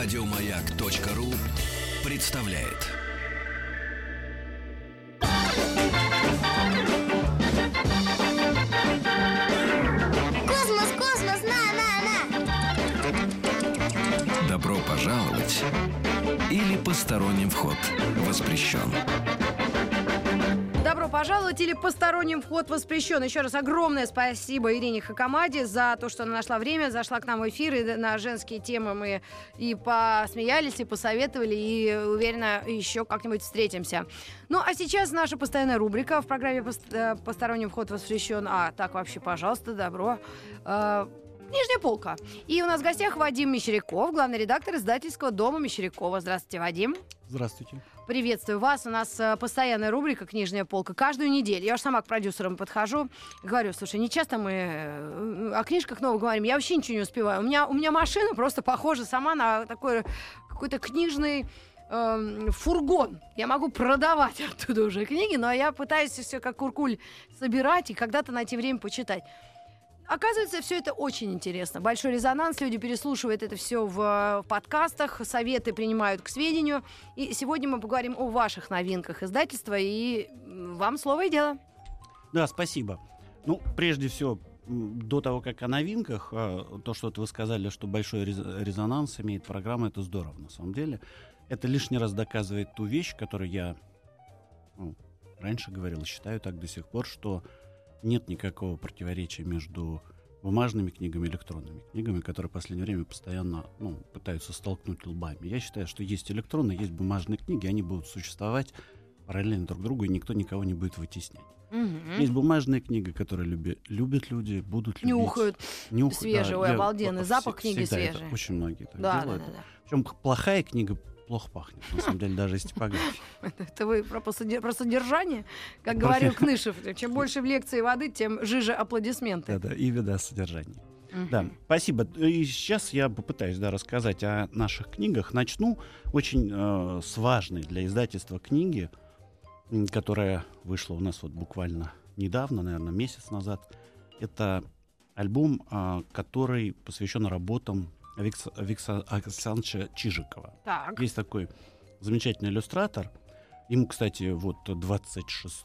Радиомаяк.ру представляет. Космос, космос, на, на, на! Добро пожаловать или посторонним вход воспрещен. Добро пожаловать или посторонним вход воспрещен. Еще раз огромное спасибо Ирине Хакамаде за то, что она нашла время, зашла к нам в эфир, и на женские темы мы и посмеялись, и посоветовали, и уверена, еще как-нибудь встретимся. Ну, а сейчас наша постоянная рубрика в программе «Пост- э, «Посторонним вход воспрещен». А, так вообще, пожалуйста, добро. Нижняя полка. И у нас в гостях Вадим Мещеряков, главный редактор издательского дома Мещерякова. Здравствуйте, Вадим. Здравствуйте. Приветствую вас. У нас э, постоянная рубрика «Книжная полка» каждую неделю. Я уж сама к продюсерам подхожу говорю, слушай, не часто мы э, о книжках новых говорим, я вообще ничего не успеваю. У меня, у меня машина просто похожа сама на такой какой-то книжный эм, фургон. Я могу продавать оттуда уже книги, но я пытаюсь все как куркуль собирать и когда-то найти время почитать. Оказывается, все это очень интересно. Большой резонанс, люди переслушивают это все в, э, в подкастах, советы принимают к сведению. И сегодня мы поговорим о ваших новинках издательства, и вам слово и дело. Да, спасибо. Ну, прежде всего, до того, как о новинках, а, то, что вы сказали, что большой рез- резонанс имеет программа, это здорово, на самом деле. Это лишний раз доказывает ту вещь, которую я ну, раньше говорил, считаю так до сих пор, что нет никакого противоречия между бумажными книгами и электронными книгами, которые в последнее время постоянно ну, пытаются столкнуть лбами. Я считаю, что есть электронные, есть бумажные книги, они будут существовать параллельно друг другу, и никто никого не будет вытеснять. Есть бумажные книги, которые люби- любят люди, будут любить. Нюхают. Нюх- свежий, ой, я- обалденный запах книги всегда это свежий. очень многие так Да, да, делают. да, да. Причем плохая книга плохо пахнет, на самом деле, даже из типографии. Это вы про, содержание, как говорил Кнышев. Чем больше в лекции воды, тем жиже аплодисменты. Да-да, и вида содержания. Мгм. Да, спасибо. И сейчас я попытаюсь да, рассказать о наших книгах. Начну очень э, с важной для издательства книги, которая вышла у нас вот буквально недавно, наверное, месяц назад. Это альбом, э, который посвящен работам Викса, Викса Александровича Чижикова. Так. Есть такой замечательный иллюстратор. Ему, кстати, вот 26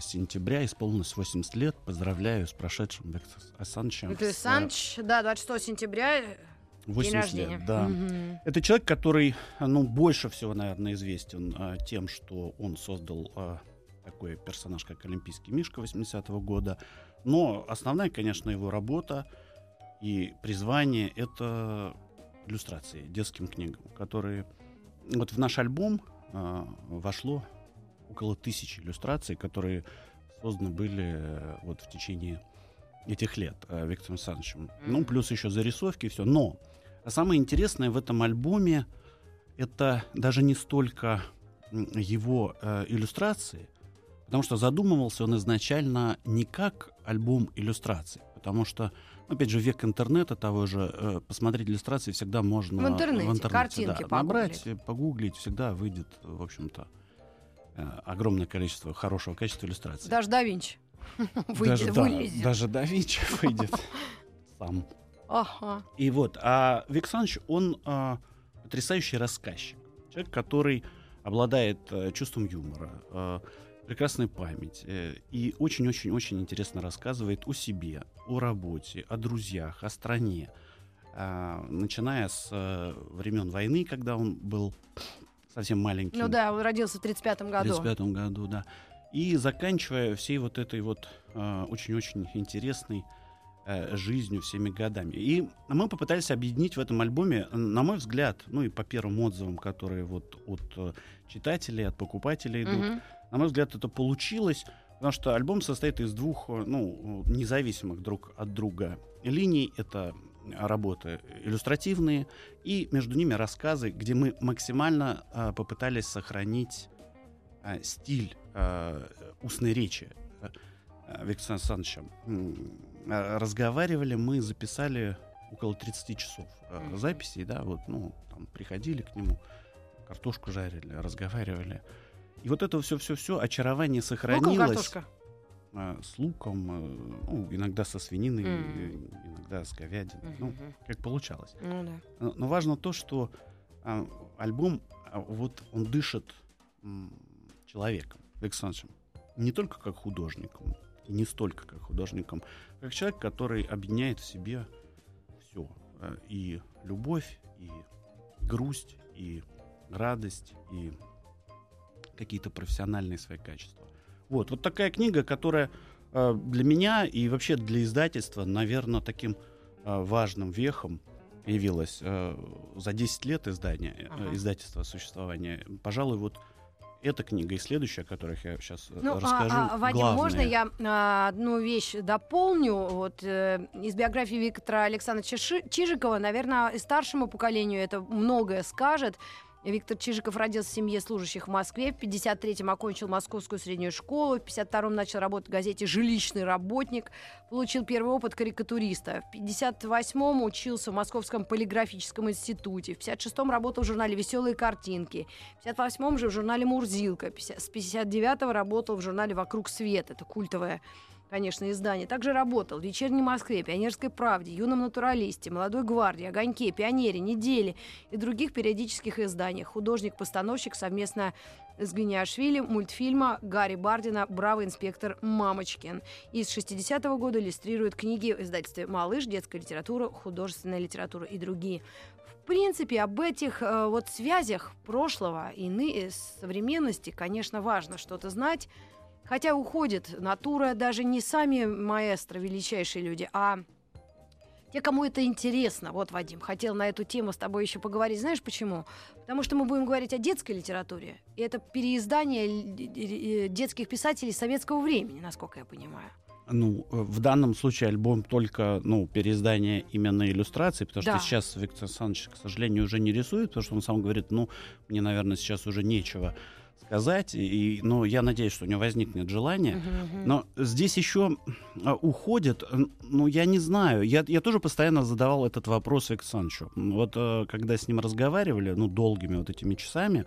сентября исполнилось 80 лет. Поздравляю с прошедшим Виктором Александровичем. Виктор с, э, Александрович, да, 26 сентября, э, день 80 рождения. лет, да. Мгм. Это человек, который, ну, больше всего, наверное, известен а, тем, что он создал а, такой персонаж, как Олимпийский Мишка 80-го года. Но основная, конечно, его работа и призвание — это иллюстрации детским книгам, которые... Вот в наш альбом а, вошло около тысячи иллюстраций, которые созданы были э, вот в течение этих лет э, Виктором Александровичем. Ну, Мгм. плюс еще зарисовки и все. Но самое интересное в этом альбоме это даже не столько его э, иллюстрации, потому что задумывался он изначально не как альбом иллюстраций, потому что, ну, опять же, век интернета того же, э, посмотреть иллюстрации всегда можно В интернете, картинки да, набрать, э, погуглить, всегда выйдет, в общем-то, э, огромное количество хорошего качества иллюстраций. Даже да Винчи. Выйдет, даже, да, вылезет. даже да Винчи выйдет сам. Ага. И вот, а Вик Саныч, он а, потрясающий рассказчик. Человек, который обладает э, чувством юмора, э, прекрасной память э, и очень-очень-очень интересно рассказывает о себе, о работе, о друзьях, о стране. А, начиная с э, времен войны, когда он был совсем маленьким. Ну да, он родился в 35 В году. 1935 году, да. И заканчивая всей вот этой вот э, очень-очень интересной э, жизнью, всеми годами. И мы попытались объединить в этом альбоме, э, на мой взгляд, ну и по первым отзывам, которые вот от э, читателей, от покупателей идут, Мгм. На мой взгляд, это получилось, потому что альбом состоит из двух, э, ну, независимых друг от друга линий. Это работы иллюстративные, и между ними рассказы, где мы максимально э, попытались сохранить э, стиль э, устной речи э, э, Виктора Александровича. Э, Разговаривали мы, записали около 30 часов э, записей, да, вот, ну, там, приходили к нему, картошку жарили, разговаривали. И вот это все-все-все, очарование Луком сохранилось. картошка. э, с луком, э, ну, иногда со свининой, Мгм. э, иногда с говядиной. Ну, Мгм. как получалось. Ну да. Но но важно то, что а, альбом, а, вот он дышит м, человеком, Александром. Не только как художником, и не столько как художником, как человек, который объединяет в себе все. И любовь, и грусть, и радость, и какие-то профессиональные свои качества. Вот, вот такая книга, которая э, для меня и вообще для издательства, наверное, таким э, важным вехом явилась э, за 10 лет издания, Ага. издательства существования. Пожалуй, вот эта книга и следующая, о которых я сейчас Ну, а- расскажу, а, Вадим, главные. можно я а, одну вещь дополню? Вот э, из биографии Виктора Александровича Чижикова, наверное, и старшему поколению это многое скажет. Виктор Чижиков родился в семье служащих в Москве. В 53-м окончил Московскую среднюю школу. В 52-м начал работать в газете «Жилищный работник». Получил первый опыт карикатуриста. В 58-м учился в Московском полиграфическом институте. В 56-м работал в журнале «Веселые картинки». В 58-м же в журнале «Мурзилка». С 59-го работал в журнале «Вокруг света». Это культовое, конечно, издание. Также работал в «Вечерней Москве», «Пионерской правде», «Юном натуралисте», «Молодой гвардии», «Огоньке», «Пионере», «Неделе» и других периодических изданиях. Художник-постановщик совместно с Гвиниашвили мультфильма Гарри Бардина «Бравый инспектор Мамочкин». И с 60-го года иллюстрирует книги в издательстве «Малыш», «Детская литература», «Художественная литература» и другие. В принципе, об этих э, вот связях прошлого и ны- э, современности, конечно, важно что-то знать. Хотя уходит натура даже не сами маэстро, величайшие люди, а те, кому это интересно. Вот, Вадим, хотел на эту тему с тобой еще поговорить. Знаешь почему? Потому что мы будем говорить о детской литературе. И это переиздание э, детских писателей советского времени, насколько я понимаю. Ну, э, в данном случае альбом только, ну, переиздание именно иллюстраций, потому Да. что сейчас Виктор Александрович, к сожалению, уже не рисует, потому что он сам говорит, ну, мне, наверное, сейчас уже нечего сказать, и, ну, я надеюсь, что у него возникнет желание. Мгм. Но здесь еще а, уходит, ну, я не знаю, я, я тоже постоянно задавал этот вопрос Александровичу. Вот э, когда с ним разговаривали, ну, долгими вот этими часами,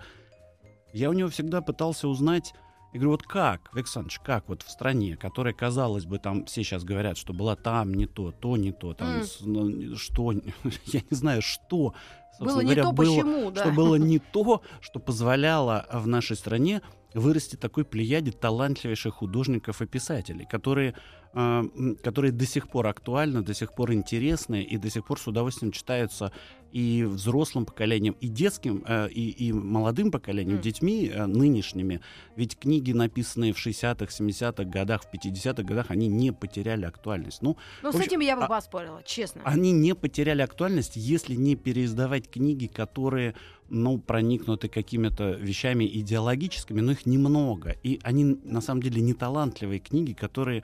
я у него всегда пытался узнать, я говорю, вот как, Александрович, как вот в стране, которая, казалось бы, там все сейчас говорят, что была там не то, то не то, там, М. с- ну, что, я не знаю, что, собственно Было не говоря, то, было, почему, да. что было не то, что позволяло в нашей стране вырасти такой плеяде талантливейших художников и писателей, которые, которые до сих пор актуальны, до сих пор интересны и до сих пор с удовольствием читаются и взрослым поколением, и детским, э, и, и молодым поколением, М. детьми э, нынешними. Ведь книги, написанные в 60-х, 70-х годах, в 50-х годах, они не потеряли актуальность. Ну, Ну, в с общем, этим я бы а- поспорила, честно. они не потеряли актуальность, если не переиздавать книги, которые, ну, проникнуты какими-то вещами идеологическими, но их немного. И они, на самом деле, не талантливые книги, которые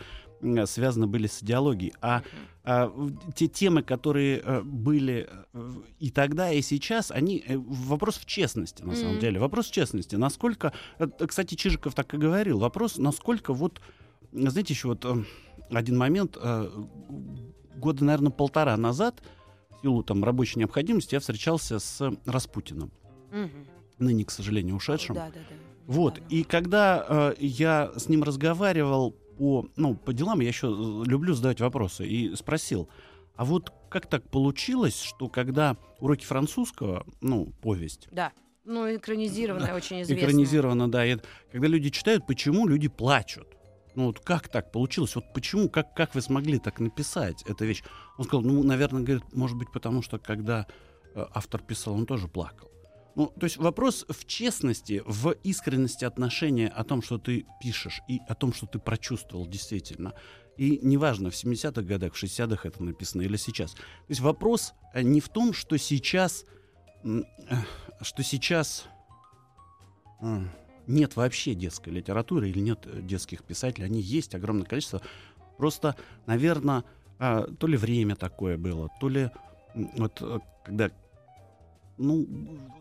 связаны были с идеологией. А, а, те темы, которые э, были э, и тогда, и сейчас, они... э, вопрос в честности, на самом деле. Вопрос в честности. Насколько... э, Кстати, Чижиков так и говорил. Вопрос, насколько вот... Знаете, еще вот э, один момент. э, Года, наверное, полтора назад в силу там рабочей необходимости я встречался с Распутиным, Мгм. ныне, к сожалению, ушедшим. Да, да, да. Вот, и когда э, я с ним разговаривал по, ну, по делам, я еще э, люблю задавать вопросы, и спросил, а вот как так получилось, что когда уроки французского, ну, повесть, Да. Ну, экранизированная, очень известная. экранизировано, да, и когда люди читают, почему люди плачут? Ну вот как так получилось? Вот почему, как, как вы смогли так написать эту вещь? Он сказал, ну, наверное, говорит, может быть, потому что когда э, автор писал, он тоже плакал. Ну, то есть вопрос в честности, в искренности отношения о том, что ты пишешь, и о том, что ты прочувствовал действительно. И неважно, в 70-х годах, в 60-х это написано или сейчас. То есть вопрос э, не в том, что сейчас, э, что сейчас нет вообще детской литературы или нет э, детских писателей. Они есть огромное количество. Просто, наверное, то ли время такое было, то ли вот когда ну,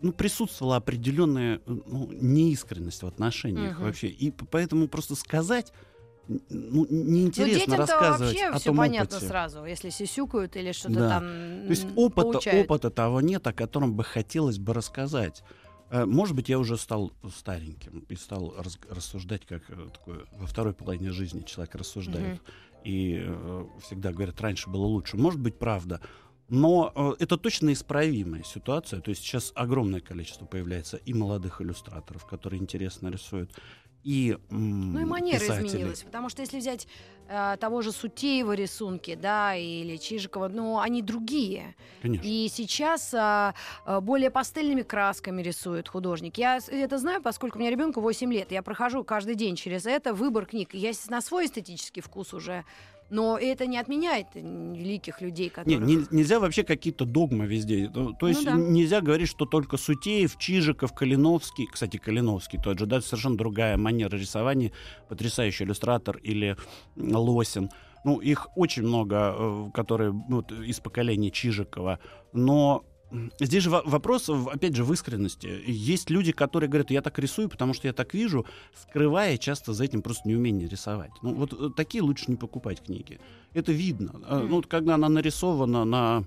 ну, присутствовала определенная э, ну, неискренность в отношениях Мгм. вообще. И поэтому просто сказать ну, Ну, неинтересно детям-то рассказывать вообще о все том понятно опыте. сразу, если сисюкают или что-то Да. там То есть опыта, получают. опыта того нет, о котором бы хотелось бы рассказать. Э, Может быть, я уже стал стареньким и стал рас- рассуждать, как э, такой во второй половине жизни человек рассуждает. И э, всегда говорят, раньше было лучше. Может быть, правда. Но э, это точно исправимая ситуация. То есть сейчас огромное количество появляется и молодых иллюстраторов, которые интересно рисуют, и Ну и манера писателей. изменилась, потому что если взять э, того же Сутеева рисунки, да, или Чижикова, ну, они другие. Конечно. И сейчас а, а, более пастельными красками рисует художник. Я это знаю, поскольку у меня ребенку 8 лет. Я прохожу каждый день через это выбор книг. Я на свой эстетический вкус уже. Но это не отменяет великих людей, Не, которые... не- нельзя вообще какие-то догмы везде. Ну, То есть да. нельзя говорить, что только Сутеев, Чижиков, Калиновский, кстати, Калиновский тот же, да, совершенно другая манера рисования, потрясающий иллюстратор или Лосин. Ну, их очень много, э, которые ну, из поколения Чижикова. Но здесь же во- вопрос, опять же, в искренности. Есть люди, которые говорят, я так рисую, потому что я так вижу, скрывая часто за этим просто неумение рисовать. Ну, вот э, такие лучше не покупать книги. Это видно. Э, Ну, вот когда она нарисована на...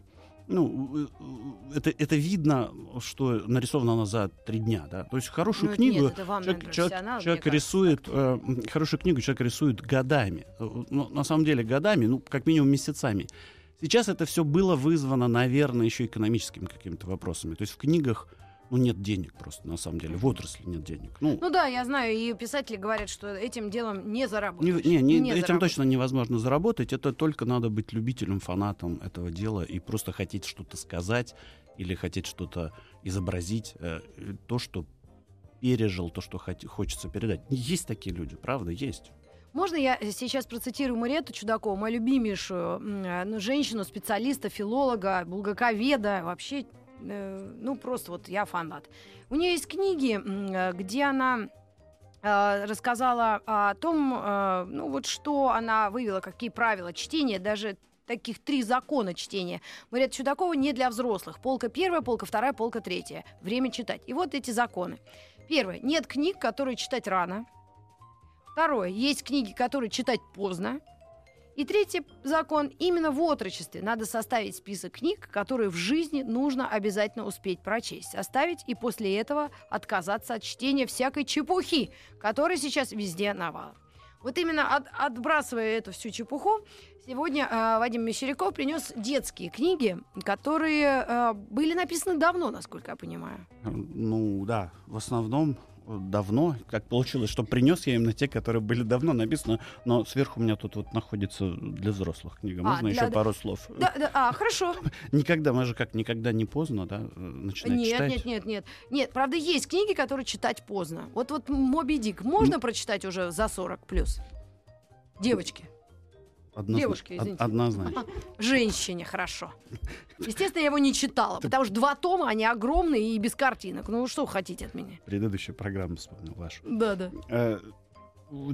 Ну, э, э, это, это видно, что нарисована она за три дня, да. То есть хорошую Ну, книгу нет, человек, человек- человек рисует, э, хорошую книгу человек рисует годами. Ну, на самом деле годами, ну, как минимум месяцами. Сейчас это все было вызвано, наверное, еще экономическими какими-то вопросами. То есть в книгах ну, нет денег просто, на самом деле. В отрасли нет денег. Ну, Ну да, я знаю, и писатели говорят, что этим делом не заработаешь. не, не- Не этим заработаешь. точно невозможно заработать. Это только надо быть любителем, фанатом этого дела и просто хотеть что-то сказать или хотеть что-то изобразить, э, то, что пережил, то, что хоти- хочется передать. Есть такие люди, правда, есть. Можно я сейчас процитирую Мариетту Чудакову, мою любимейшую э, ну, женщину, специалиста, филолога, булгаковеда, вообще, э, ну, просто вот я фанат. У нее есть книги, э, где она рассказала о том, ну, вот что она вывела, какие правила чтения, даже таких три закона чтения. Мариетта Чудакова не для взрослых. Полка первая, полка вторая, полка третья. Время читать. И вот эти законы. Первое. Нет книг, которые читать рано. Второе. Есть книги, которые читать поздно. И третий закон. Именно в отрочестве надо составить список книг, которые в жизни нужно обязательно успеть прочесть. Составить и после этого отказаться от чтения всякой чепухи, которая сейчас везде навал. Вот именно от- отбрасывая эту всю чепуху, сегодня э, Вадим Мещеряков принес детские книги, которые э, были написаны давно, насколько я понимаю. Э, Ну да, в основном давно, как получилось, что принес я именно те, которые были давно написаны, но сверху у меня тут вот находится для взрослых книга. А, Можно для- еще пару слов? Да, да, а, хорошо. Никогда, мы же как никогда не поздно, да, э, начинать Нет, читать. нет, нет, нет. Нет, правда, есть книги, которые читать поздно. Вот вот Моби Дик можно прочитать уже за 40 плюс? Девочки, Однозна- девушки, од- извините. Однозначно. женщине хорошо. Естественно, я его не читала, потому что два тома, они огромные и без картинок. Ну, что вы хотите от меня? Предыдущую программу вспомнил вашу. Да, да. Э,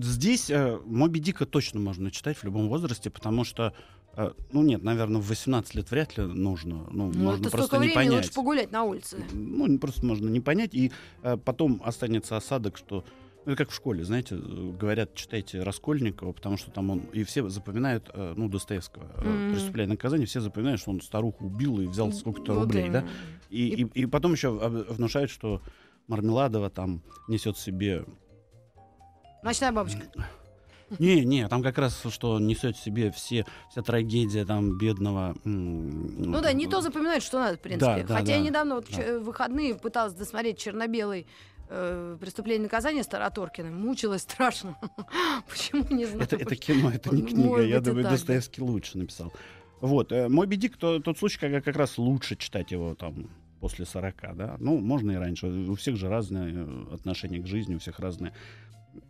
здесь э, Моби Дика точно можно читать в любом возрасте, потому что, э, ну нет, наверное, в 18 лет вряд ли нужно. Ну, Ну, можно это просто не понять. лучше погулять на улице. Ну, просто можно не понять, и э, потом останется осадок, что ну, это как в школе, знаете, э, говорят, читайте Раскольникова, потому что там он, и все запоминают, э, ну, Достоевского, Мгм. «Преступление и наказание», все запоминают, что он старуху убил и взял сколько-то Вот рублей, да? именно. И, и, и потом еще внушают, что Мармеладова там несет себе... Ночная бабочка. Не, не, там как раз, что несет в себе все, вся трагедия там бедного... Ну да, не то запоминают, что надо, в принципе. Да, да, Хотя я да. недавно вот, Да. выходные пыталась досмотреть черно-белый э, преступление и наказание Староторкина. Мучилась страшно. Почему, не знаю. Это, это кино, это не Может книга. Я быть, думаю. Достоевский лучше написал. Вот. э, Моби Дик, то, тот случай, когда как раз лучше читать его там после 40, да. Ну, можно и раньше. У всех же разные э, отношения к жизни, у всех разное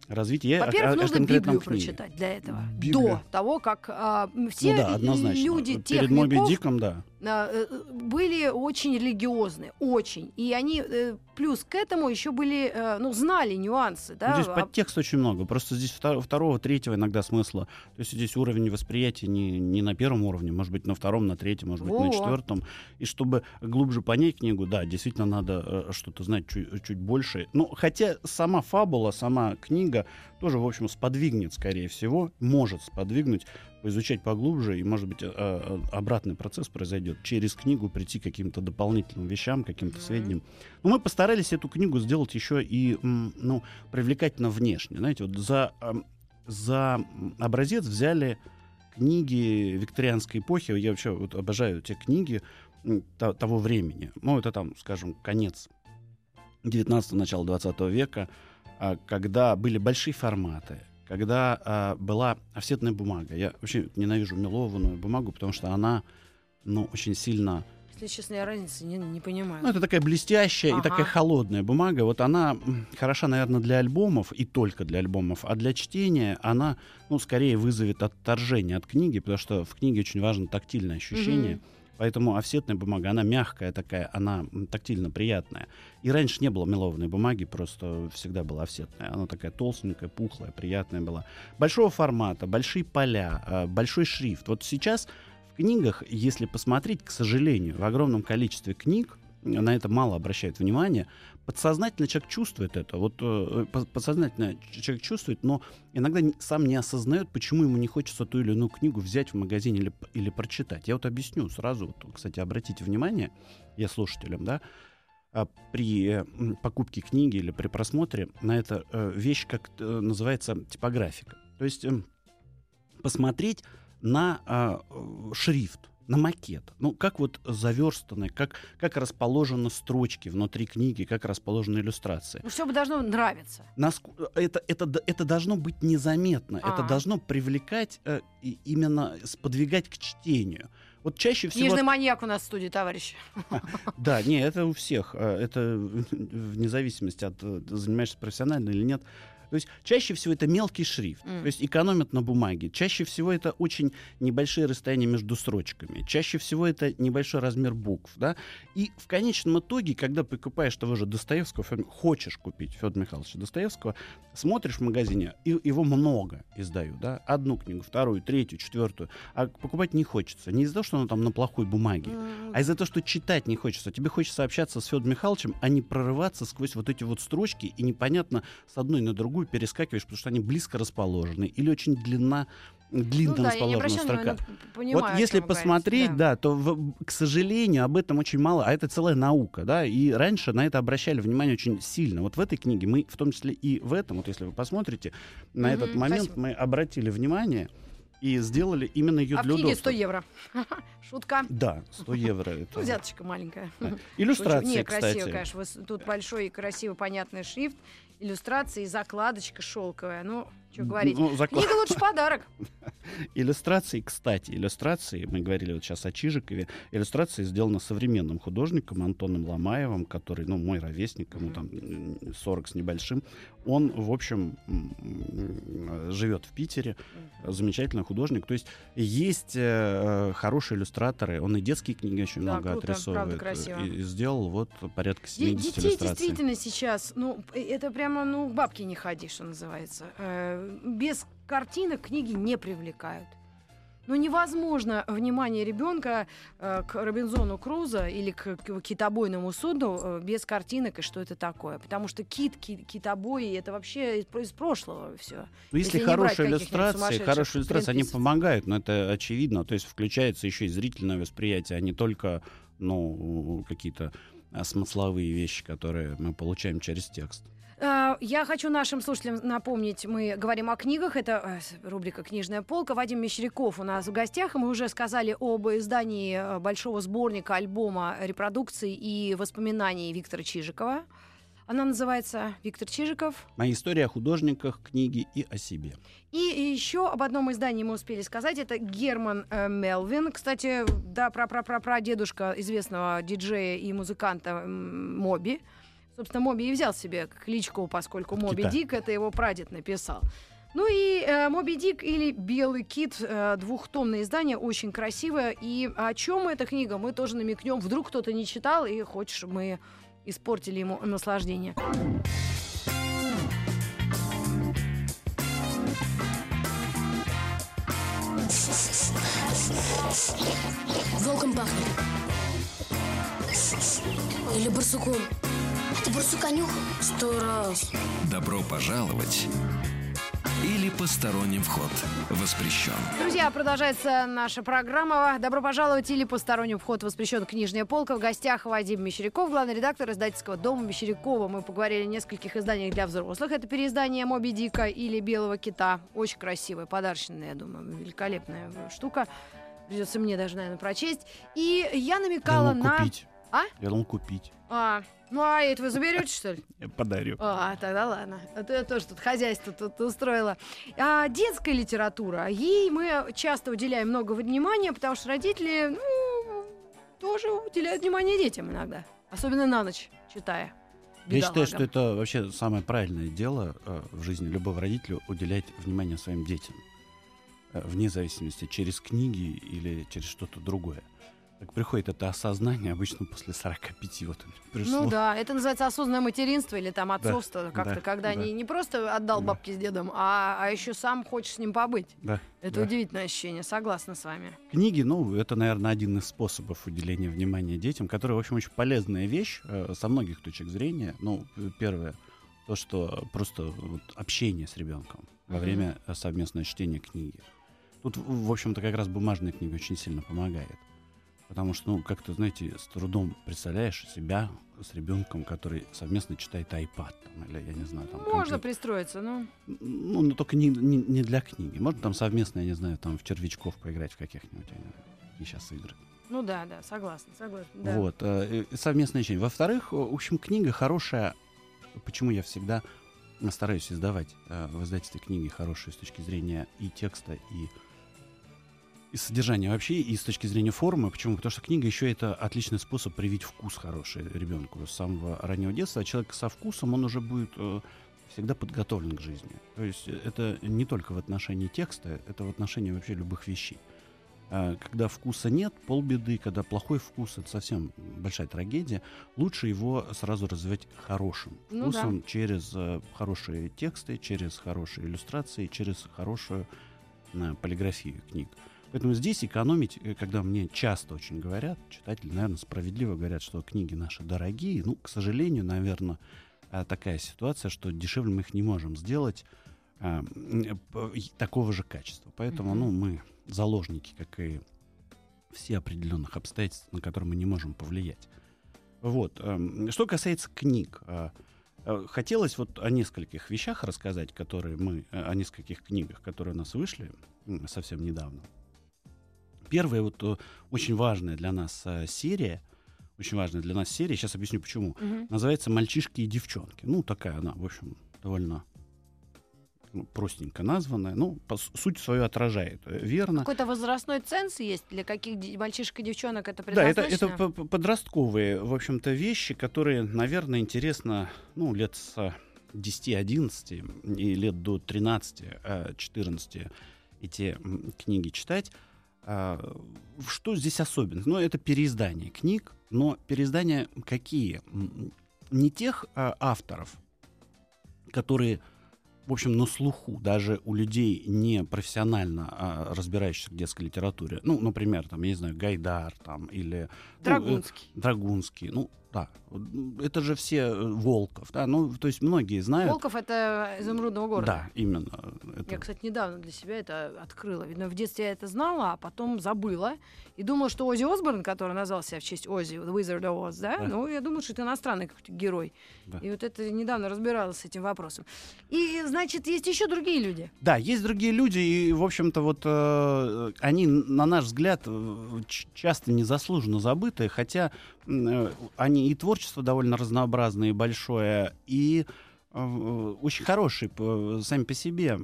развитие. Во-первых, нужно Библию прочитать для этого. Библия. До того, как а, все ну да, однозначно. люди тех Перед Моби Диком, да. а, э, были очень религиозны, очень. И они э, плюс к этому еще были, э, ну, знали нюансы, да. Ну, здесь а- подтекста очень много. Просто здесь втор- второго, третьего иногда смысла. То есть здесь уровень восприятия не, не на первом уровне, может быть, на втором, на третьем, может быть, на Во. четвертом. И чтобы глубже понять книгу, да, действительно надо что-то знать чуть, чуть больше. Ну, хотя сама фабула, сама книга тоже, в общем, сподвигнет, скорее всего, может сподвигнуть, поизучать поглубже, и, может быть, э, э, обратный процесс произойдет. Через книгу прийти к каким-то дополнительным вещам, каким-то Мгм. сведениям. Но мы постарались эту книгу сделать еще и, ну, привлекательно внешне. Знаете, вот за, ам, за образец взяли книги викторианской эпохи. Я вообще вот обожаю те книги того времени. Ну, это там, скажем, конец 19 начало 20 века, когда были большие форматы, когда а, была офсетная бумага. Я вообще ненавижу мелованную бумагу, потому что она, ну, очень сильно... Если честно, я разницы не, не понимаю. Ну, это такая блестящая Ага. и такая холодная бумага. Вот она хороша, наверное, для альбомов и только для альбомов, а для чтения она, ну, скорее вызовет отторжение от книги, потому что в книге очень важно тактильное ощущение. Мгм. Поэтому офсетная бумага, она мягкая такая, она тактильно приятная. И раньше не было мелованной бумаги, просто всегда была офсетная. Она такая толстенькая, пухлая, приятная была. Большого формата, большие поля, э, большой шрифт. Вот сейчас в книгах, если посмотреть, к сожалению, в огромном количестве книг, на это мало обращают внимание, подсознательно человек чувствует это. Вот э, по- подсознательно человек чувствует, но иногда сам не осознает, почему ему не хочется ту или иную книгу взять в магазине или, или прочитать. Я вот объясню сразу. Вот, кстати, обратите внимание, я слушателям, да, а, при э, покупке книги или при просмотре на это э, вещь, как э, называется, типографика. То есть эм, посмотреть на а, э, шрифт, на макет. Ну, как вот заверстаны, как, как расположены строчки внутри книги, как расположены иллюстрации. Ну, все бы должно нравиться. Наск- Это, это, это должно быть незаметно, это А. должно привлекать, э, именно сподвигать к чтению. Вот чаще всего... Книжный маньяк у нас в студии, товарищ. Да, не, это у всех. э, Это вне зависимости от э, занимаешься профессионально или нет. То есть чаще всего это мелкий шрифт, М. то есть экономят на бумаге. Чаще всего это очень небольшие расстояния между строчками. Чаще всего это небольшой размер букв, да. И в конечном итоге, когда покупаешь того же Достоевского, хочешь купить Федора Михайловича Достоевского, смотришь в магазине, и его много издают, да, одну книгу, вторую, третью, четвертую, а покупать не хочется. Не из-за того, что она там на плохой бумаге, М, а из-за того, что читать не хочется. Тебе хочется общаться с Федором Михайловичем, а не прорываться сквозь вот эти вот строчки и непонятно с одной на другую перескакиваешь, потому что они близко расположены или очень длинна, длинно Ну да, расположена строка. но понимаю, вот если посмотреть, говорите, да, то, в- к сожалению, об этом очень мало, а это целая наука, да, и раньше на это обращали внимание очень сильно. Вот в этой книге мы, в том числе и в этом, вот если вы посмотрите, на Мгм, этот момент спасибо. мы обратили внимание и сделали именно ее А в для книге удобства. 100 евро. Шутка. Да, 100 евро. Ну, Это... взяточка маленькая. Да. Шучу. Иллюстрации, Не, красиво, конечно. Тут большой и красивый, понятный шрифт, иллюстрации, закладочка шелковая. Ну, что говорить. Ну, заклад- Книга лучше подарок. Иллюстрации, кстати, иллюстрации, мы говорили вот сейчас о Чижикове, иллюстрации сделаны современным художником Антоном Ломаевым, который, ну, мой ровесник, ему там м, 40 с небольшим. Он, в общем, живет в Питере, замечательный художник. То есть есть э, э, хорошие иллюстраторы, он и детские книги очень Да, много круто, правда, отрисовывает. красиво. И, и сделал вот порядка Де- 70 Детей иллюстраций. действительно сейчас, ну, э, это прямо, ну, к бабке не ходи, что называется. Без картинок книги не привлекают. Ну, невозможно внимание ребенка э, к Робинзону Крузо или к, к китобойному судну э, без картинок и что это такое. Потому что кит, ки- китобои это вообще из, из прошлого все. Ну, Если если, хорошие иллюстрации, сумасшедших хорошие иллюстрации, они помогают, но это очевидно. То есть включается еще и зрительное восприятие, а не только ну, какие-то а, смысловые вещи, которые мы получаем через текст. Э, Я хочу нашим слушателям напомнить, мы говорим о книгах, это э, рубрика «Книжная полка». Вадим Мещеряков у нас в гостях, мы уже сказали об издании э, большого сборника альбома репродукций и воспоминаний Виктора Чижикова. Она называется «Виктор Чижиков». Моя история о художниках, книги и о себе. И еще об одном издании мы успели сказать. Это Герман э, Мелвин. Кстати, да, про про про про дедушка известного диджея и музыканта м, Моби. Собственно, Моби и взял себе кличку, поскольку Моби Кита. Дик это его прадед написал. Ну и э, Моби Дик или Белый кит, э, двухтомное издание, очень красивое. И о чем эта книга, мы тоже намекнем. Вдруг кто-то не читал и чтобы мы испортили ему наслаждение. Волком пахнет. Или барсуком. Ты барсука нюхал? Сто раз. Добро пожаловать или посторонним вход воспрещен. Друзья, продолжается наша программа. Добро пожаловать или посторонним вход воспрещен книжная полка. В гостях Вадим Мещеряков, главный редактор издательского дома Мещерякова. Мы поговорили о нескольких изданиях для взрослых. Это переиздание Моби Дика или Белого кита. Очень красивая, подарочная, я думаю, великолепная штука. Придется мне даже, наверное, прочесть. И я намекала думал, на... купить. А? Я думал купить. А, ну а это вы заберете, что ли? Я подарю. А, тогда ладно. А то я тоже тут хозяйство тут устроила. А, детская литература. Ей мы часто уделяем много внимания, потому что родители, ну, тоже уделяют внимание детям иногда. Особенно на ночь, читая. Я считаю, что это вообще самое правильное дело э, в жизни любого родителя уделять внимание своим детям. Э, вне зависимости, через книги или через что-то другое. Так приходит это осознание обычно после 45 вот пришло. Ну да, это называется осознанное материнство или там отцовство как-то, да, когда да. не, не просто отдал Да. бабке с дедом, а, а еще сам хочешь с ним побыть. Да, Это да. удивительное ощущение, согласна с вами. Книги, ну, это, наверное, один из способов уделения внимания детям, который, в общем, очень полезная вещь э, со многих точек зрения. Ну, э, первое, то, что просто вот, общение с ребенком во Мгм. время э, совместного чтения книги. Тут, в общем-то, как раз бумажная книга очень сильно помогает. Потому что, ну, как-то, знаете, с трудом представляешь себя с ребенком, который совместно читает iPad, там, или, я не знаю, там... Можно компьютер. пристроиться, ну. Ну, но только не, не, не для книги. Можно там совместно, я не знаю, там в червячков поиграть в каких-нибудь, какие сейчас игры. Ну да, да, согласна, согласна. Да. Вот, э, совместное чтение. Во-вторых, в общем, книга хорошая. Почему я всегда стараюсь издавать э, в издательстве книги хорошие с точки зрения и текста, и, и содержания вообще, и с точки зрения формы. Почему? Потому что книга еще это отличный способ привить вкус хороший ребенку с самого раннего детства. А человек со вкусом, он уже будет э, всегда подготовлен к жизни. То есть э, это не только в отношении текста, это в отношении вообще любых вещей. А, Когда вкуса нет, полбеды, когда плохой вкус, это совсем большая трагедия. Лучше его сразу развивать хорошим Ну да. вкусом через э, хорошие тексты, через хорошие иллюстрации, через хорошую э, полиграфию книг. Поэтому здесь экономить, э, когда мне часто очень говорят, читатели, наверное, справедливо говорят, что книги наши дорогие. Ну, к сожалению, наверное, э, такая ситуация, что дешевле мы их не можем сделать и такого же качества. Поэтому, ну, мы заложники, как и все определенных обстоятельств, на которые мы не можем повлиять. Вот. эм, Что касается книг, хотелось вот о нескольких вещах рассказать, которые мы, о нескольких книгах, которые у нас вышли совсем недавно. Первая вот э, очень важная для нас э, серия, очень важная для нас серия, сейчас объясню почему. Мгм. Называется «Мальчишки и девчонки». Ну, такая она, в общем, довольно ну, простенько названная. Ну, по суть свою отражает. э, Верно. Какой-то возрастной ценз есть для каких мальчишек и девчонок это Да, это, предназначено? это подростковые, в общем-то, вещи, которые, наверное, интересно, ну, лет с 10-11 и лет до 13-14 эти книги читать. А, Что здесь особенно? Ну, это переиздание книг, но переиздания какие? Не тех а, авторов, которые в общем, на слуху даже у людей не профессионально а, разбирающихся в детской литературе. Ну, например, там, я не знаю, Гайдар там, или... ну, э, Драгунский. Драгунский, ну, да. Это же все э, Волков, да, ну, то есть многие знают. Волков это изумрудного города. Да, именно. Это- Я, кстати, недавно для себя это открыла. Видно, в детстве я это знала, а потом забыла. И думала, что Ози Осборн, который назвал себя в честь Ози, The Wizard of Oz, да? Да. Ну, я думала, что это иностранный герой. Да. И вот это недавно разбиралась с этим вопросом. И, значит, есть еще другие люди. Да, есть другие люди, и, в общем-то, вот э, они, на наш взгляд, э, часто незаслуженно забыты, хотя э, они и творчество довольно разнообразное и большое, и э, очень хорошие сами по себе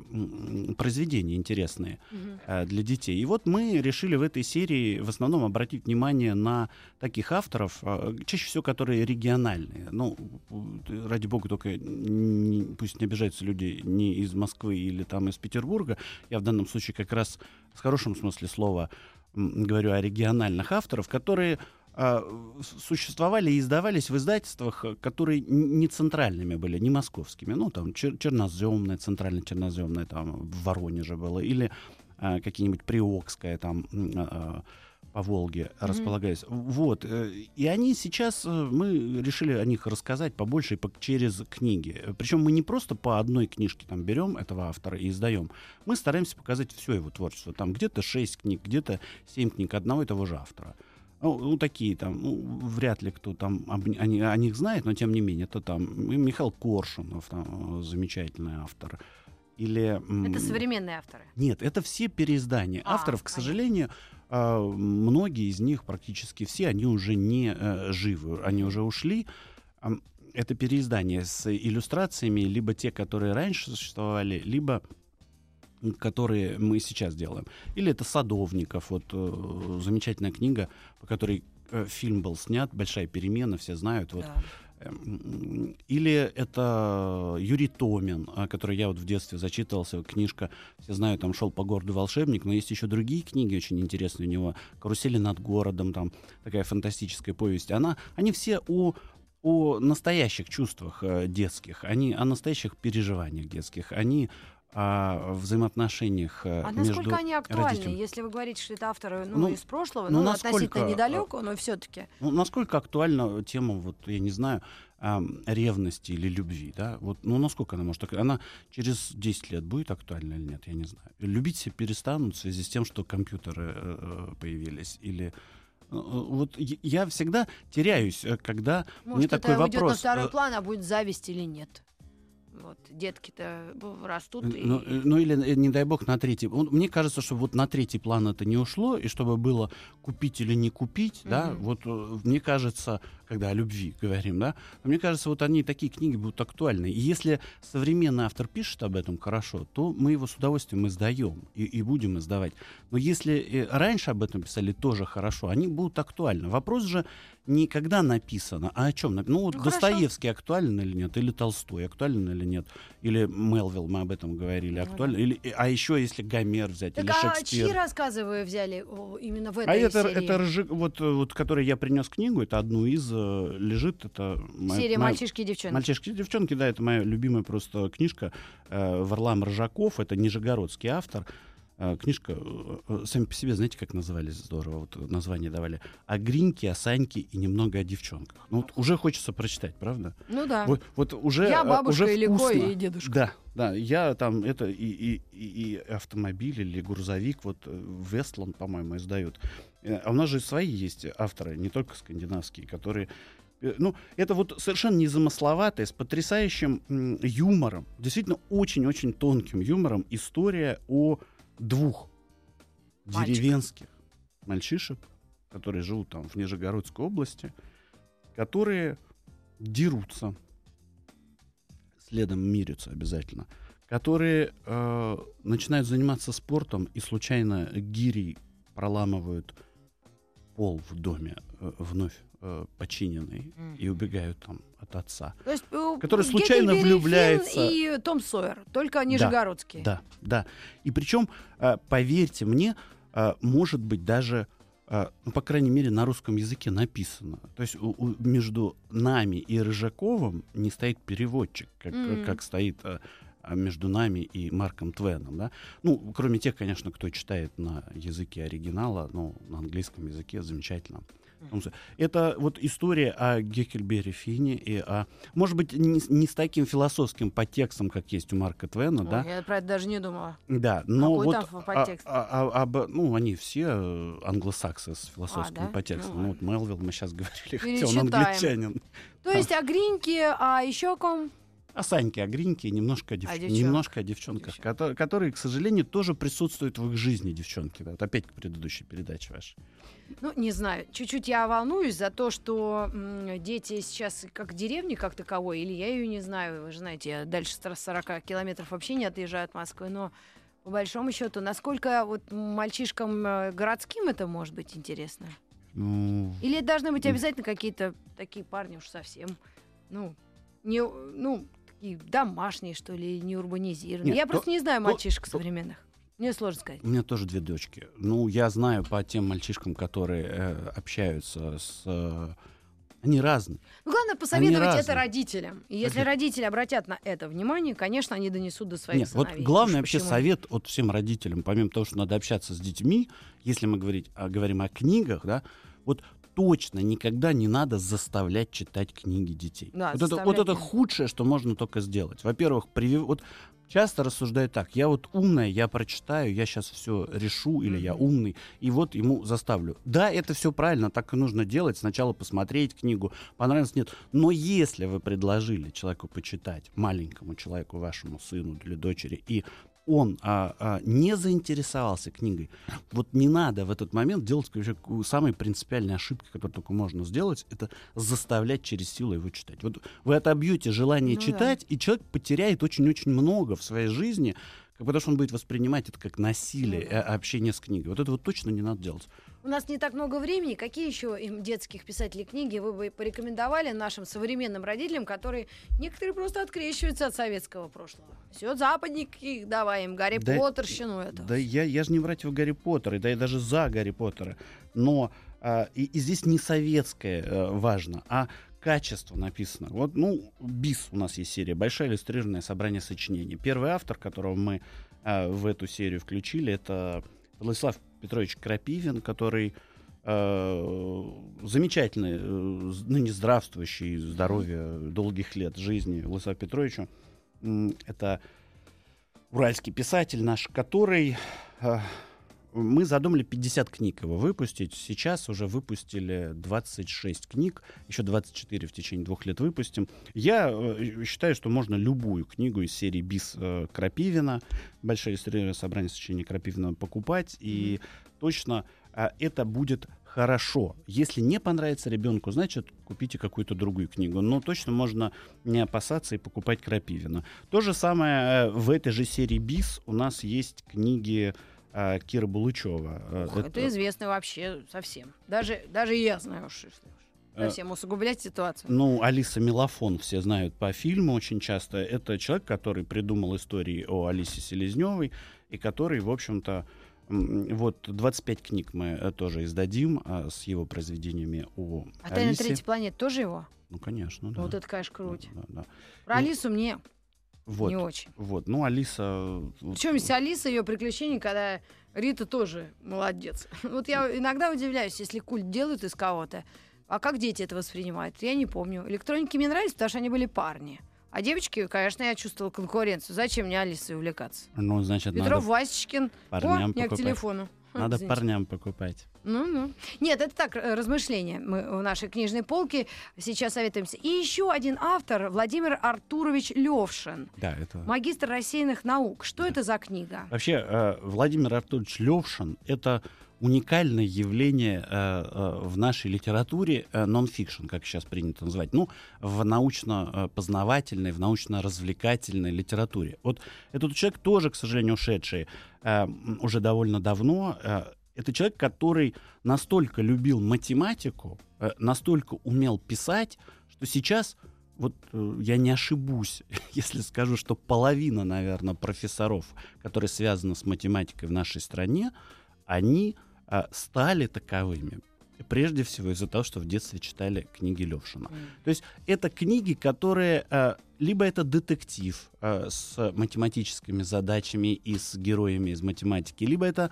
произведения интересные э, для детей. И вот мы решили в этой серии в основном обратить внимание на таких авторов, э, чаще всего которые региональные. Ну, э, ради бога, только не- пусть не обижаются люди не из Москвы или там из Петербурга. Я в данном случае как раз в хорошем смысле слова говорю о региональных авторов, которые существовали и издавались в издательствах, э, которые не центральными были, не московскими. Ну, там чер- черноземное, центрально черноземное, там в Воронеже было, или а, какие-нибудь Приокское, там а, по Волге располагаясь. Вот. э, И они сейчас, э, мы решили о них рассказать побольше и по- через книги. Причем мы не просто по одной книжке там берем этого автора и издаем. Мы стараемся показать все его творчество. Там где-то шесть книг, где-то семь книг одного и того же автора. Ну, ну, такие там, ну, вряд ли кто там об, ни- о, ни- о них знает, но тем не менее, это там и Михаил Коршунов, там, э, замечательный автор. Или, Это современные авторы. нет, это все переиздания А, авторов. К сожалению, а, многие из них, практически все, они уже не э, живы, они уже ушли. Ам, Это переиздания с иллюстрациями, либо те, которые раньше существовали, либо которые мы сейчас делаем. Или это Садовников, вот э, замечательная книга, по которой э, фильм был снят, большая перемена, все знают. Вот Да. Эм, Или это Юрий Томин, а, который я вот в детстве зачитывался, книжка, все знают, там шел по городу волшебник, но есть еще другие книги очень интересные у него, «Карусели над городом», там такая фантастическая повесть. Она, они все о о настоящих чувствах э, детских, они о настоящих переживаниях детских, они о взаимоотношениях э, А между насколько они актуальны, родителями. если вы говорите, что это авторы ну, Ну, из прошлого, ну, ну, насколько, относительно а, недалеко, но все-таки. Ну, насколько актуальна тема, вот, я не знаю, ревности или любви, да? Вот, ну, насколько она может... Она через 10 лет будет актуальна или нет, я не знаю. Любить все перестанут в связи с тем, что компьютеры э, э, появились, или... э, Вот я- всегда теряюсь, э, когда Может, мне это такой уйдет на вопрос. второй э, план, а будет зависть или нет. Вот, детки-то растут и... Ну, э, ну или, э, не дай бог, на третий. Мне кажется, что вот на третий план это не ушло, и чтобы было купить или не купить, да, Мгм. вот э, мне кажется, когда о любви говорим, да, мне кажется, вот они, такие книги будут актуальны. И если современный автор пишет об этом хорошо, то мы его с удовольствием издаем и, и будем издавать. Но если раньше об этом писали тоже хорошо, они будут актуальны. Вопрос же не когда написано, а о чем. Ну вот Ну, хорошо. Достоевский актуален или нет, или Толстой актуален или нет, или Мелвилл, мы об этом говорили, Ну да. актуально, или, а еще если Гомер взять, Так или а Шекспир. чьи рассказы вы взяли именно в А этой это, серии? это ржи- вот, вот, который я принес книгу, это одну из э, лежит, это моя- Серия моя- «Мальчишки и девчонки». Мальчишки и девчонки, да, это моя любимая просто книжка. Э, Варлам Ржаков, это нижегородский автор. Э, Книжка, э, э, сами по себе, знаете, как назывались здорово, вот название давали. О Гриньке, о Саньке и немного о девчонках. Ну, вот уже хочется прочитать, правда? Ну да. Вот, вот уже, Я э, бабушка уже или Ко, вкусно. и дедушка. Да, да, я там это и, и, и, и автомобиль или грузовик, вот Вестланд, по-моему, издают. А у нас же свои есть авторы, не только скандинавские, которые ну, это вот совершенно незамысловатая, с потрясающим юмором, действительно очень-очень тонким юмором история о двух Мальчиках. деревенских мальчишек, которые живут там в Нижегородской области, которые дерутся, следом мирятся обязательно, которые э, начинают заниматься спортом и случайно гири проламывают пол в доме э, вновь э, починенный Мгм. и убегают там от отца. То есть, э, который случайно Геккельбери влюбляется. Финн и Том Сойер, только нижегородские. Да, да. И причем, э, поверьте мне, э, может быть даже, э, ну, по крайней мере, на русском языке написано. То есть у- у- между нами и Рыжаковым не стоит переводчик, как, Мгм. как стоит а, между нами и Марком Твеном. Да? Ну, кроме тех, конечно, кто читает на языке оригинала, ну, на английском языке замечательно. Это вот история о Геккельбере Фине и о... Может быть, не, с- не с таким философским подтекстом, как есть у Марка Твена, Ой, да? Я про это даже не думала. Да, но Какой вот там а- подтекст? а- а- об- ну они все э, англосаксы с философским А, да? подтекстом. Ну, Ну, вот Мелвилл мы сейчас говорили, хотя он англичанин. То есть о Гриньке, а еще о ком? А Саньке, о Гриньке, немножко о, девч- девчонках. немножко о девчонках, Девчонках. кото- которые, к сожалению, тоже присутствуют в их жизни, девчонки. Да. Вот опять к предыдущей передаче вашей. Ну, не знаю. Чуть-чуть я волнуюсь за то, что м, дети сейчас как деревни как таковой, или я ее не знаю. Вы же знаете, я дальше 40 километров вообще не отъезжаю от Москвы, но по большому счету, насколько вот мальчишкам э, городским это может быть интересно? Ну, Или должны быть обязательно какие-то такие парни уж совсем, ну, не, ну, такие домашние, что ли, не урбанизированные. Нет, я то- просто не знаю мальчишек то- современных. Мне сложно сказать. У меня тоже две дочки. Ну, я знаю по тем мальчишкам, которые э, общаются с э, Они разные. Ну, главное посоветовать это родителям. И если Конечно. родители обратят на это внимание, конечно, они донесут до своих Нет, вот сыновей. главный Уж вообще почему? совет от всем родителям, помимо того, что надо общаться с детьми, если мы говорить, а, говорим о книгах, да, вот точно никогда не надо заставлять читать книги детей. Да, вот, это, вот это худшее, что можно только сделать. Во-первых, привив- вот часто рассуждают так, я вот умная, я прочитаю, я сейчас все решу, или я умный, и вот ему заставлю. Да, это все правильно, так и нужно делать. Сначала посмотреть книгу, понравилось, нет. Но если вы предложили человеку почитать, маленькому человеку, вашему сыну или дочери, и он а, а, не заинтересовался книгой, вот не надо в этот момент делать самые принципиальные ошибки, которые только можно сделать, это заставлять через силу его читать. Вот вы отобьете желание Ну да. читать, и человек потеряет очень-очень много в своей жизни, потому что он будет воспринимать это как насилие, э, общение с книгой. Вот это вот точно не надо делать. У нас не так много времени. Какие еще им детских писателей книги вы бы порекомендовали нашим современным родителям, которые некоторые просто открещиваются от советского прошлого? Все, западники, давай им Гарри Да- Поттерщину это. Да я, я же не против Гарри Поттера, и да я даже за Гарри Поттера. Но а, и, и здесь не советское э, важно, а качество написано. Вот, ну, БИС у нас есть серия, большое иллюстрированное собрание сочинений. Первый автор, которого мы а, в эту серию включили, это Владислав Петрович Крапивин, который э, замечательный, э, ныне здравствующий, здоровья, долгих лет жизни Владиславу Петровичу. Это уральский писатель наш, который... э, мы задумали 50 книг его выпустить. Сейчас уже выпустили 26 книг. Еще 24 в течение двух лет выпустим. Я э, считаю, что можно любую книгу из серии «Бис» э, Крапивина, большое иллюстрированное собрание сочинений Крапивина, покупать. И точно э, это будет хорошо. Если не понравится ребенку, значит, купите какую-то другую книгу. Но точно можно не опасаться и покупать Крапивина. То же самое э, в этой же серии «Бис» у нас есть книги э, Кира Булычева. Ох, это... известно вообще совсем. Даже, даже я знаю что. Э, Совсем усугублять ситуацию. Ну, Алиса Мелофон все знают по фильму очень часто. Это человек, который придумал истории о Алисе Селезневой, и который, в общем-то, вот 25 книг мы э, тоже издадим а, с его произведениями о А «Тайна третьей планеты» тоже его? Ну, конечно, да. Вот это, конечно, круть. Да, да, да. Про Ну, Алису мне Вот, не очень. вот. Ну, Алиса... вот, Причем есть Алиса, ее приключения, когда Рита тоже молодец. Вот я иногда удивляюсь, если культ делают из кого-то. А как дети это воспринимают? Я не помню. Электроники мне нравятся, потому что они были парни. А девочки, конечно, я чувствовала конкуренцию. Зачем мне Алисой увлекаться? Ну, значит, Петров, надо, Васечкин. парням О, я к покупать. телефону. Надо извините. парням покупать. Ну, ну. Нет, это так, э, размышления. Мы в нашей книжной полке сейчас советуемся. И еще один автор, Владимир Артурович Левшин, Да, это... магистр рассеянных наук. Что это за книга? Вообще, э, Владимир Артурович Левшин — это уникальное явление э, в нашей литературе нон-фикшн, как сейчас принято называть, ну, в научно-познавательной, в научно-развлекательной литературе. Вот этот человек тоже, к сожалению, ушедший э, уже довольно давно, э, это человек, который настолько любил математику, э, настолько умел писать, что сейчас вот я не ошибусь, если скажу, что половина, наверное, профессоров, которые связаны с математикой в нашей стране, они стали таковыми. Прежде всего из-за того, что в детстве читали книги Левшина. То есть это книги, которые а, либо это детектив а, с математическими задачами и с героями из математики, либо это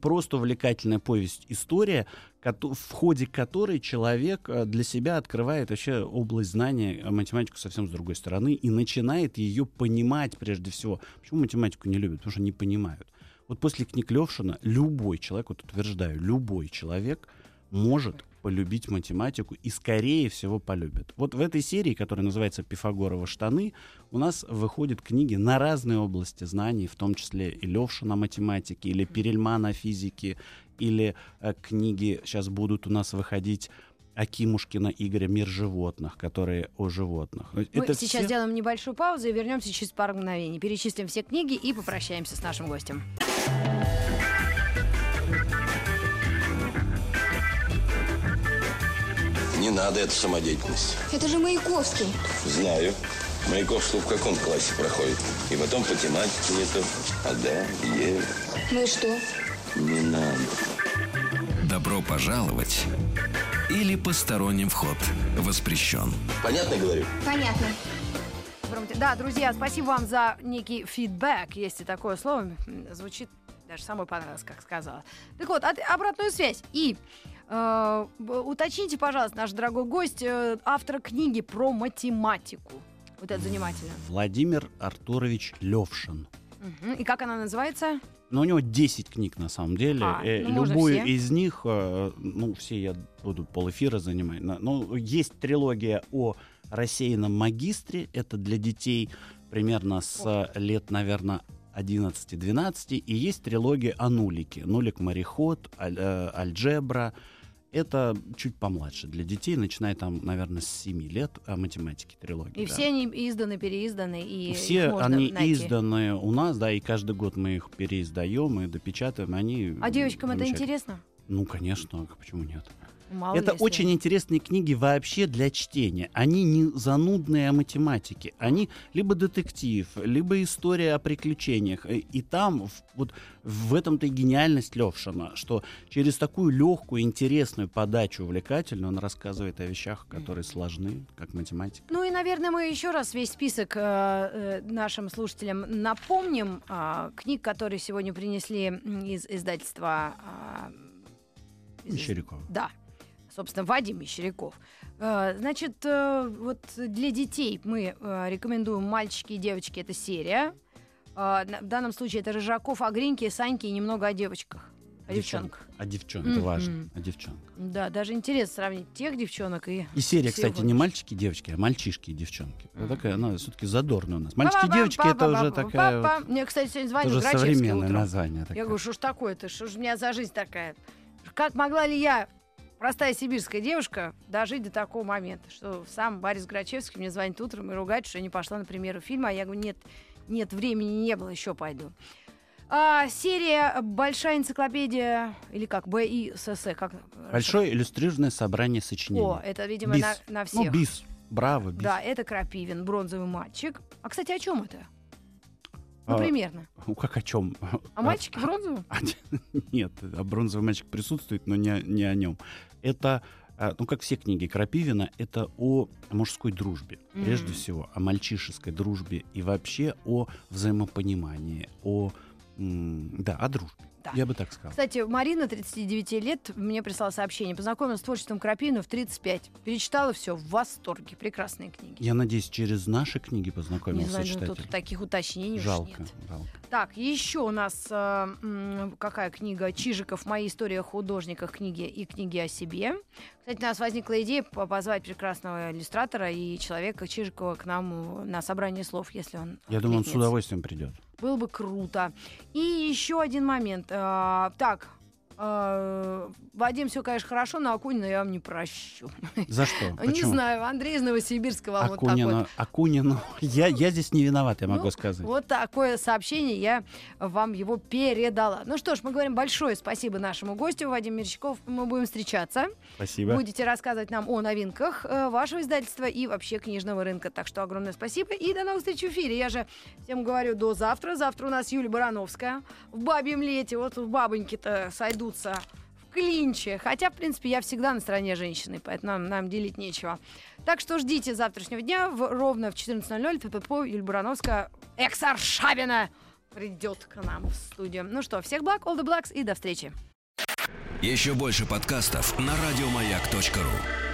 просто увлекательная повесть, история, в ходе которой человек а, для себя открывает вообще область знания математику совсем с другой стороны и начинает ее понимать прежде всего. Почему математику не любят? Потому что не понимают. Вот после книг Левшина любой человек, вот утверждаю, любой человек может полюбить математику и, скорее всего, полюбит. Вот в этой серии, которая называется «Пифагоровы штаны», у нас выходят книги на разные области знаний, в том числе и Левшина о математике, или Перельмана о физике, или э, книги сейчас будут у нас выходить Акимушкина Игоря «Мир животных», которые о животных. Мы Это сейчас все- сделаем небольшую паузу и вернемся через пару мгновений. Перечислим все книги и попрощаемся с нашим гостем. Надо эту самодеятельность. Это же Маяковский. Знаю. Маяковский в каком классе проходит? И потом по тематике нету. А да, Е. Ну и что? Не надо. Добро пожаловать или посторонним вход воспрещен. Понятно говорю? Понятно. Да, друзья, спасибо вам за некий фидбэк, есть и такое слово. Звучит даже самой понравилось, как сказала. Так вот, от- обратную связь. И э, уточните, пожалуйста, наш дорогой гость, э, автора книги про математику. Вот это занимательно. Владимир Артурович Левшин. Мгм. И как она называется? Но у него 10 книг на самом деле. А, Э, ну, Любую из них, э, ну, все я буду полэфира занимать. Ну, есть трилогия о рассеянном магистре. Это для детей примерно с лет, наверное, 11-12. И есть трилогия о нулике. Нулик-мореход, аль- э, альджебра. Это чуть помладше для детей, начиная там, наверное, с 7 лет о математике трилогии. И да. все они изданы, переизданы, и Все они найти. изданы у нас, да, и каждый год мы их переиздаем и допечатаем. Они А девочкам это интересно? Ну, конечно, а почему нет? Мало это очень интересные книги вообще для чтения. Они не занудные о математике. Они либо детектив, либо история о приключениях. И, и там вот в этом-то и гениальность Левшина, что через такую легкую, интересную подачу, увлекательную, он рассказывает о вещах, которые сложны, как математика. Ну и, наверное, мы еще раз весь список э, э, нашим слушателям напомним. а, книг, которые сегодня принесли из издательства... а, из- Мещерякова. Да, собственно, Вадим Мещеряков. Э, Значит, э, вот для детей мы э, рекомендуем «Мальчики и девочки» — это серия. В данном случае это Рыжаков, о Гриньке, Саньке и немного о девочках. О девчонках. А девчонка, это важно. А девчонка. Да, даже интересно сравнить тех девчонок и... И серия, кстати, не мальчики и девочки, а мальчишки и девчонки. Вот такая, она все-таки задорная у нас. Мальчики и девочки это уже такая. Мне, кстати, сегодня звонил Грачевский современное название. Я говорю, что ж такое-то? Что ж у меня за жизнь такая? Как могла ли я, простая сибирская девушка, дожить до такого момента, что сам Борис Грачевский мне звонит утром и ругает, что я не пошла на премьеру фильма, а я говорю, нет, нет времени, не было, еще пойду. А, серия «Большая энциклопедия», или как, БИСС, как? Большое иллюстрированное собрание сочинений. О, это, видимо, Бис. на, на Ну, всех. бис. Браво, бис. Да, это Крапивин, бронзовый мальчик. А, кстати, о чем это? Ну, А, примерно. Ну, как о чем? А мальчики бронзовые? Нет, а бронзовый мальчик присутствует, но не, о- не о нем. Это, а, ну, как все книги Крапивина, это о мужской дружбе. Прежде Мгм. всего, о мальчишеской дружбе и вообще о взаимопонимании, о, да, о дружбе. Да. Я бы так сказал. Кстати, Марина, 39 лет, мне прислала сообщение. Познакомилась с творчеством Крапивина в 35. Перечитала все в восторге. Прекрасные книги. Я надеюсь, через наши книги Не познакомился знаю, ну, читатель. тут таких уточнений уж Жалко, нет. жалко. Так, еще у нас э, какая книга? Чижиков «Моя история о художниках» книги и книги о себе. Кстати, у нас возникла идея по- позвать прекрасного иллюстратора и человека Чижикова к нам э, на собрание слов, если он Я думаю, он с откликнется. удовольствием придет. Было бы круто. И еще один момент. А, так, Вадим, все, конечно, хорошо, но Акунина я вам не прощу. За что? Не Почему? знаю, Андрей из Новосибирска вам вот такой. Акунину. Я, я здесь не виноват, я могу Ну, сказать. Вот такое сообщение, я вам его передала. Ну что ж, мы говорим большое спасибо нашему гостю, Вадим Мерчаков. Мы будем встречаться. Спасибо. Будете рассказывать нам о новинках э, вашего издательства и вообще книжного рынка. Так что огромное спасибо и до новых встреч в эфире. Я же всем говорю до завтра. Завтра у нас Юлия Барановская в бабьем лете. Вот бабоньки-то сойдутся в клинче. Хотя, в принципе, я всегда на стороне женщины, поэтому нам, нам делить нечего. Так что ждите завтрашнего дня в, ровно в 14.00 ППП Юлия Барановская, экс-Аршавина, придет к нам в студию. Ну что, всех благ, all the blacks и до встречи. Еще больше подкастов на радиомаяк.ру.